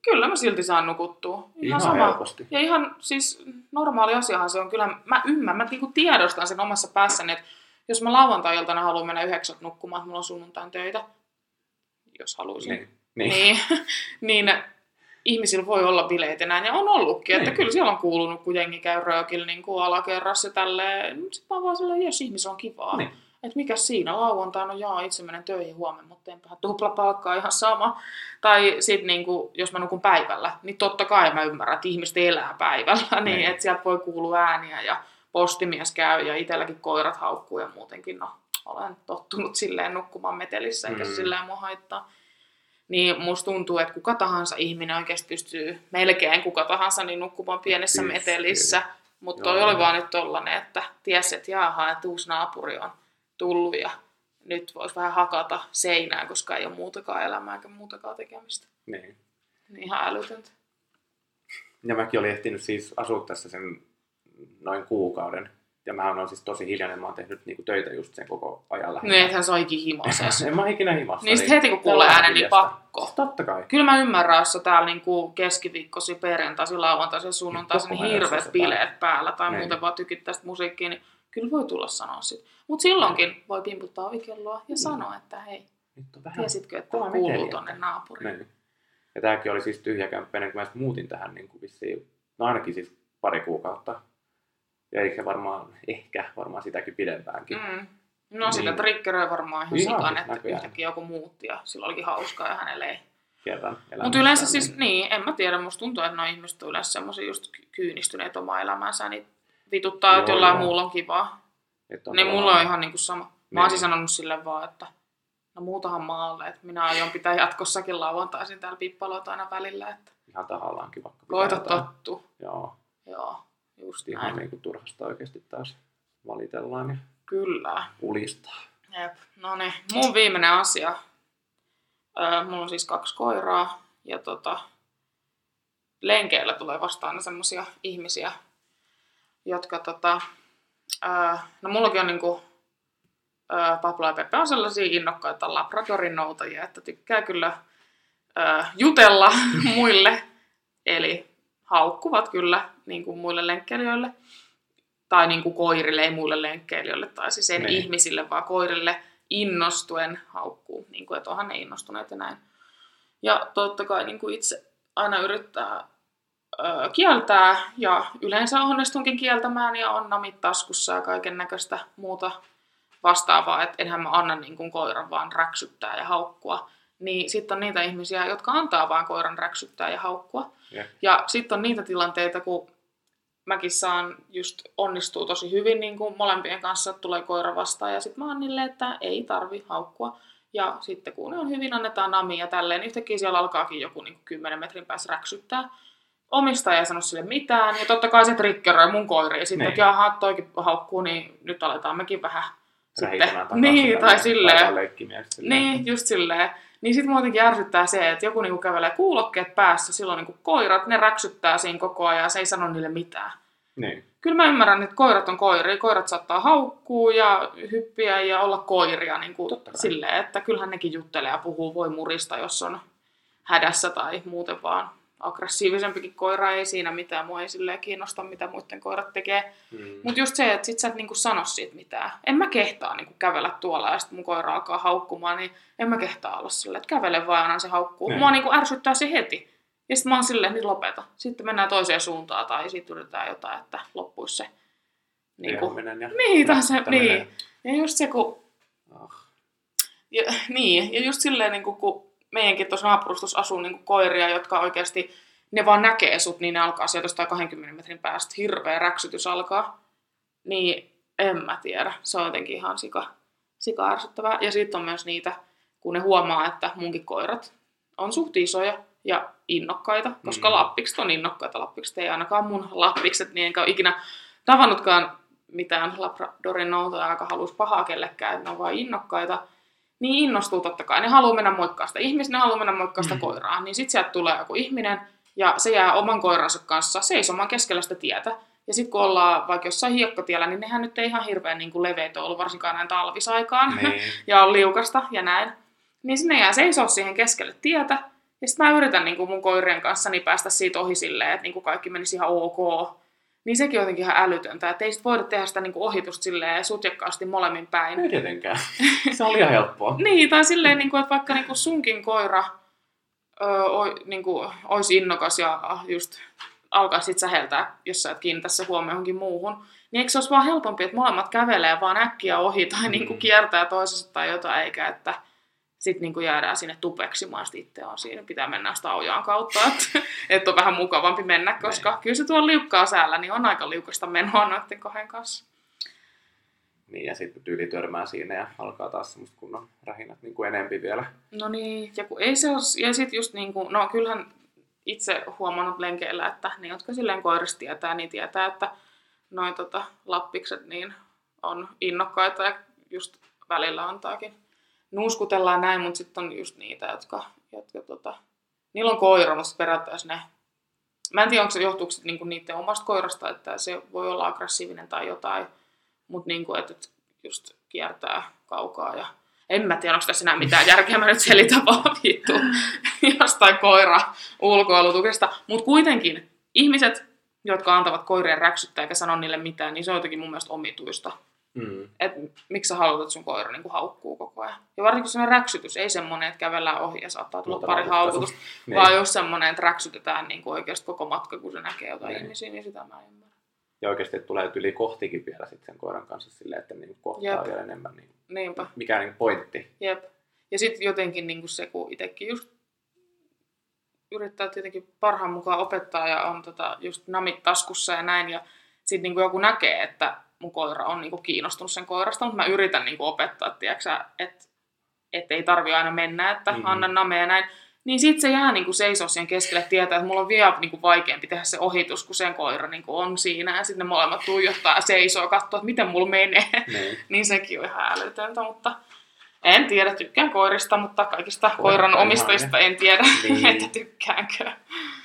Kyllä mä silti saan nukuttua. Ihan, Ihan sama. helposti. Ja ihan siis normaali asiahan se on. Kyllä mä ymmärrän, mä niinku tiedostan sen omassa päässäni, että jos mä lauantai-iltana haluan mennä yhdeksät nukkumaan, että mulla on sunnuntain töitä, jos haluaisin, Niin. niin. niin, niin ihmisillä voi olla bileet näin, ja on ollutkin, että Niin. kyllä siellä on kuulunut, kun jengi käy röökillä niin kuin alakerrassa ja tälleen. Sitten mä vaan silleen, jes, ihmis on kivaa. Niin. Että mikä siinä, lauantaina, no jaa, itse menen töihin huomenna, mutta enpä tuplapalkkaa ihan sama. Tai sitten niinku, jos mä nukun päivällä, niin totta kai mä ymmärrän, että ihmiset elää päivällä, niin, Niin. että sieltä voi kuulua ääniä ja postimies käy ja itselläkin koirat haukkuu ja muutenkin, no olen tottunut silleen nukkumaan metelissä, eikä Mm. silleen mua haittaa. Niin musta tuntuu, että kuka tahansa ihminen oikeasti pystyy, melkein kuka tahansa, niin nukkumaan pienessä metelissä. Mutta toi oli vaan nyt tollanen, että tiesi, että jaha, että uusi naapuri on tullut ja nyt voisi vähän hakata seinää, koska ei ole muutakaan elämää eikä muutakaan tekemistä. niin. Niin ihan älytöntä. Ja mäkin olin ehtinyt siis asua tässä sen noin kuukauden. Ja mä oon siis tosi hiljainen, mä oon tehnyt niinku töitä just sen koko ajan lähinnä. Niin, ethän se on ikin himosessa. en mä ole ikinä himassa. niin sit heti kun kuulee äänen, niin pakko. Totta kai. Kyllä mä ymmärrän, jos täällä niinku keskiviikkosi, perjantaisin, lauantaisin, sunnuntaisin, niin Koko ajan hirveät bileet päällä tai Niin. muuten vaan tykittää sitä musiikkia, niin kyllä voi tulla sanoa sit. Mutta silloinkin voi pimputtaa ovikelloa ja sanoa, että hei, Nyt on vähän tiesitkö, että kova kuuluu että- naapuriin. Niin. Ja tämäkin oli siis tyhjäkämppäinen, kun mä muutin tähän niin kuin vissiin, no ainakin siis pari kuukautta. Ja eikä varmaan, ehkä varmaan sitäkin pidempäänkin. Mm. Mm. No Niin. sitä triggeröi varmaan ihan Ihan sikan, siis että yhtäkkiä joku muutti ja sillä olikin hauskaa ja hänelle ei. Kerran Mutta yleensä siis, niin, en mä tiedä, musta tuntuu, että nuo ihmiset on yleensä semmoisia just ky- kyynistyneet omaa elämäänsä, niin vituttaa, että Joo, jollain joo. muulla on kivaa. Että Niin mulla on ihan niinku sama. Mä oon Niin. siis sanonut sille vaan, että no muutahan maalle, että minä aion pitää jatkossakin lauantaisin täällä pippaloita aina välillä, että Ihan tahallaankin vaikka. koita tottua. Joo, Joo, just ihan näin. niin kuin turhasta oikeasti taas valitellaan ja Kyllä. ulistaa. Jep. No niin, mun viimeinen asia. Öö, mulla on siis kaksi koiraa ja tota, lenkeillä tulee vastaan aina semmosia ihmisiä, jotka tota, öö, no mullakin on niinku, öö, Pablo ja Pepe on sellaisia innokkaita Labradorin noutajia, että tykkää kyllä öö, jutella muille, eli haukkuvat kyllä niin kuin muille lenkkeilijöille tai niin kuin koirille, ei muille lenkkeilijöille, tai siis ei Niin. ihmisille, vaan koirille innostuen haukkuu, niin kuin, että onhan ne innostuneet ja näin. Ja totta kai niin kuin itse aina yrittää ö, kieltää, ja yleensä onnistunkin kieltämään, ja on namit taskussa ja kaiken näköistä muuta vastaavaa, että enhän mä anna niin kuin koiran vaan räksyttää ja haukkua. Niin sitten on niitä ihmisiä, jotka antaa vaan koiran räksyttää ja haukkua. Jep. Ja sitten on niitä tilanteita, kun mäkin saan just onnistuu tosi hyvin niin kuin molempien kanssa, tulee koira vastaan ja sitten mä oon niille, että ei tarvi haukkua. Ja sitten kun ne on hyvin, annetaan nami ja tälleen, yhtäkkiä siellä alkaakin joku niin kuin 10 metrin päässä räksyttää. Omistaja ei sano sille mitään, ja totta kai se triggeröi mun koiri, ja sitten, Niin. jaha, toikin haukkuu, niin nyt aletaan mekin vähän sitten. Niin, tai silleen. taitaa leikkimies silleen. Niin, just silleen. Niin sit mua jotenkin ärsyttää se, että joku niinku kävelee kuulokkeet päässä, silloin niinku koirat, ne räksyttää siinä koko ajan ja se ei sano niille mitään. Niin. Kyllä mä ymmärrän, että koirat on koiria. Koirat saattaa haukkua ja hyppiä ja olla koiria niin kuin silleen, että kyllähän nekin juttelee ja puhuu voi murista, jos on hädässä tai muuten vaan aggressiivisempikin koira ei siinä mitään. Mua ei silleen kiinnosta, mitä muiden koirat tekee. Mm. Mutta just se, että sit sä et niinku sano siitä mitään. En mä kehtaa niinku kävellä tuolla ja sitten mun koira alkaa haukkumaan, niin en mä kehtaa olla silleen, että kävele vaan aina se haukkuu. Niin. Mua niinku ärsyttää se heti. Ja sitten mä oon silleen, niin lopeta. Sitten mennään toiseen suuntaan tai sitten yritetään jotain, että loppuisi se. Niinku, Riehuminen ja niin, tai se, niin. Ja just se, kun Ah. ja, niin, ja just silleen, niin kuin, kun meidänkin tuossa naapurustossa asuu niin kuin koiria, jotka oikeasti, ne vaan näkee sut, niin ne alkaa sieltä jostain 20 metrin päästä. Hirveä räksytys alkaa. Niin en mä tiedä. Se on jotenkin ihan sika, sika ärsyttävää. Ja sitten on myös niitä, kun ne huomaa, että munkin koirat on suht isoja ja innokkaita, koska Mm. lappikset on innokkaita. Lappikset ei ainakaan mun lappikset, niin enkä ole ikinä tavannutkaan mitään Labradorin noutoja, joka haluaisi pahaa kellekään, että ne on vain innokkaita. Niin innostuu totta kai. Ne haluaa mennä moikkaa sitä ihmistä, ne haluaa mennä moikkaa sitä Mm. koiraa. Niin sitten sieltä tulee joku ihminen ja se jää oman koiransa kanssa seisomaan keskellä sitä tietä. Ja sitten kun ollaan vaikka jossain hiekkatiellä, niin nehän nyt ei ihan hirveän niin leveitä ollut, varsinkaan näin talvisaikaan. Niin. ja on liukasta ja näin. Niin sinne jää seisoo siihen keskelle tietä. Ja sitten mä yritän niin kuin mun koirien kanssa niin päästä siitä ohi silleen, että niin kuin kaikki menisi ihan ok. Niin sekin on jotenkin ihan älytöntä, että ei sit voida tehdä sitä niin kuin ohitusta silleen sutjakkaasti molemmin päin. Ei tietenkään. Se oli ihan helppoa. Niin, tai silleen, niin kuin, että vaikka niin kuin sunkin koira ö, o, niin kuin, olisi innokas ja just alkaisi sit säheltää, jos sä et kiinnitä se huomioon johonkin muuhun, niin eikö se olisi vaan helpompi, että molemmat kävelee vaan äkkiä ohi tai niin kuin Mm. kiertää toisesta tai jotain, eikä että sitten niin kuin jäädään sinne tupeksimaan, sitten itse on siinä, pitää mennä sitä ojaan kautta, että, että on vähän mukavampi mennä, koska kyllä se tuolla liukkaa säällä, niin on aika liukasta menoa noiden kahden kanssa. Niin, ja sitten tyyli törmää siinä ja alkaa taas semmoista kunnon rähinät niin kuin enempi vielä. No niin, ja kun ei se ole, ja sitten just niin kuin, no kyllähän itse huomannut lenkeillä, että ne, jotka silleen koirista tietää, niin tietää, että noin tota, lappikset niin on innokkaita ja just välillä antaakin nuuskutellaan näin, mutta sitten on just niitä, jotka, jotka tota, niillä on koira, mutta periaatteessa ne, mä en tiedä, onko se johtuuko niinku niiden omasta koirasta, että se voi olla aggressiivinen tai jotain, mutta niinku, että et just kiertää kaukaa ja en mä tiedä, onko tässä enää mitään järkeä, mä nyt selitän vaan vittu jostain koira ulkoilutuksesta. Mutta kuitenkin ihmiset, jotka antavat koirien räksyttää eikä sano niille mitään, niin se on jotenkin mun mielestä omituista. Mm. Että miksi sä haluat, että sun koira niin haukkuu koko ajan. Ja varsinkin se räksytys, ei semmoinen, että kävellään ohi ja saattaa tulla Mutta pari haukutusta, Niin. vaan jos semmoinen, että räksytetään niin oikeasti koko matka, kun se näkee jotain Niin. ihmisiä, niin sitä mä en ymmärrä. Ja oikeasti että tulee yli kohtikin vielä sit sen koiran kanssa silleen, että niin kohtaa Jep. vielä enemmän. Niin Niinpä. mikä niin pointti? Jep. Ja sitten jotenkin niin se, kun itsekin just yrittää tietenkin parhaan mukaan opettaa ja on tota, just namit taskussa ja näin. Ja sitten niin joku näkee, että mun koira on niin kiinnostunut sen koirasta, mutta mä yritän niin opettaa, tiedätkö, että et ei tarvi aina mennä, että Mhm. mm-hmm. anna name ja näin. Niin sitten se jää niin seisoo siihen keskelle tietää, että mulla on vielä niin vaikeampi tehdä se ohitus, kun sen koira niin on siinä. Ja sitten ne molemmat tuijottaa ja seisoo katsoo, että miten mulla menee. Niin. niin sekin on ihan älytöntä, mutta en tiedä, tykkään koirista, mutta kaikista koiran omistajista en tiedä, Niin. että tykkäänkö.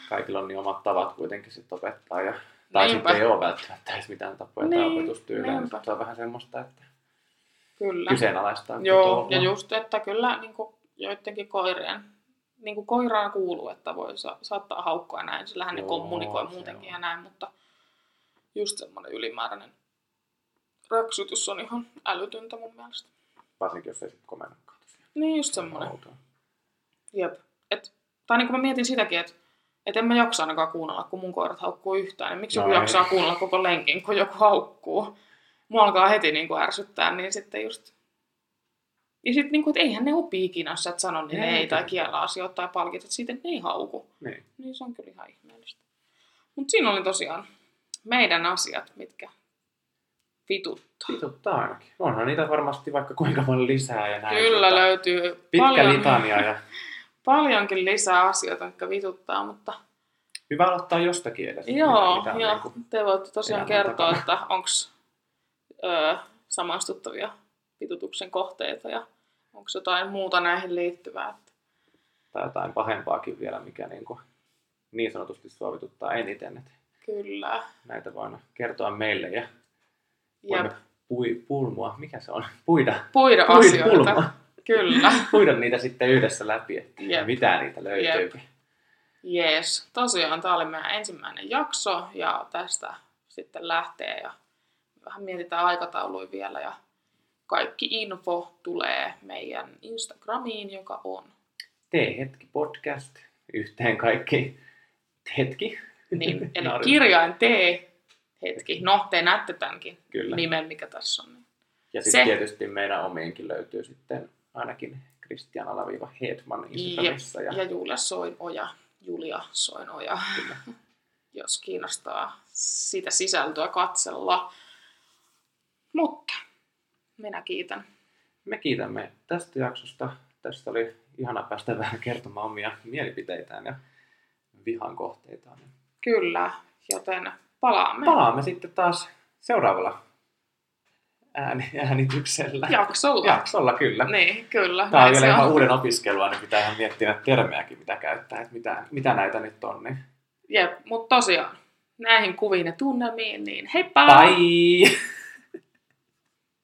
Kaikilla on niin omat tavat kuitenkin sit opettaa. Ja... Tai Niinpä. sitten ei ole välttämättä edes mitään tapoja tai Niin, opetustyylejä. niin niinpä. sit Se on vähän semmoista, että Kyllä. kyseenalaistaa. Joo, ja just, että kyllä niin kuin joidenkin koirien, niin kuin koiraan kuuluu, että voi sa- saattaa haukkoa näin, sillähän ne Joo, kommunikoi muutenkin on. ja näin, mutta just semmoinen ylimääräinen räksytys on ihan älytöntä mun mielestä. Varsinkin, jos ei sitten komennakaan. Niin just semmoinen. Jep. Et, tai niin kuin mä mietin sitäkin, että et en mä jaksa ainakaan kuunnella, kun mun koirat haukkuu yhtään. Niin miksi No joku ei. jaksaa kuunnella koko lenkin, kun joku haukkuu? Mua alkaa heti niin kuin ärsyttää, niin sitten just... Ja sitten niin kuin, että eihän ne opi ikinä, jos sä et sano niin Ei, ei, tai kiellä asioita tai palkitset siitä, että ne ei hauku. Niin. Niin se on kyllä ihan ihmeellistä. Mutta siinä oli tosiaan meidän asiat, mitkä vituttaa. Vituttaa ainakin. Onhan niitä varmasti vaikka kuinka paljon lisää ja näin. Kyllä mutta löytyy Pitkä paljon, litania ja paljonkin lisää asioita, jotka vituttaa, mutta hyvä aloittaa jostakin edes. Joo, mitä joo. niinku- te voitte tosiaan kertoa, takana. että onko samaistuttavia vitutuksen kohteita ja onko jotain muuta näihin liittyvää. Että Tai jotain pahempaakin vielä, mikä niinku niin sanotusti suovituttaa eniten. Että kyllä. näitä voin kertoa meille ja Jep. voimme pui, pulmua. Mikä se on? Puida. Puida Puida asioita. pulmua. Kyllä. Puida niitä sitten yhdessä läpi, että Jep. mitä niitä löytyy. Jees. Tosiaan tämä oli meidän ensimmäinen jakso ja tästä sitten lähtee ja vähän mietitään aikatauluja vielä ja kaikki info tulee meidän Instagramiin, joka on Tee hetki podcast. Yhteen kaikki. Hetki. niin, eli Nauri. kirjain T, hetki. No, te näette tämänkin Kyllä. nimen, mikä tässä on. Ja sitten tietysti meidän omiinkin löytyy sitten ainakin Christian alaviiva Hedman Instagramissa. Ja, ja Julia Soinoja, Julia Soinoja, Kyllä. jos kiinnostaa sitä sisältöä katsella. Mutta minä kiitän. Me kiitämme tästä jaksosta. Tästä oli ihana päästä vähän kertomaan omia mielipiteitään ja vihan kohteitaan. Kyllä, joten palaamme Palaamme sitten taas seuraavalla ääni, äänityksellä. jaksolla. Jaksolla, kyllä. Niin, kyllä. Tämä on vielä ihan uuden opiskelua, niin pitää ihan miettiä näitä termejäkin, mitä käyttää, että mitä, mitä näitä nyt on. Niin. Jep, mutta tosiaan näihin kuviin ja tunnelmiin, niin heippa! Bye!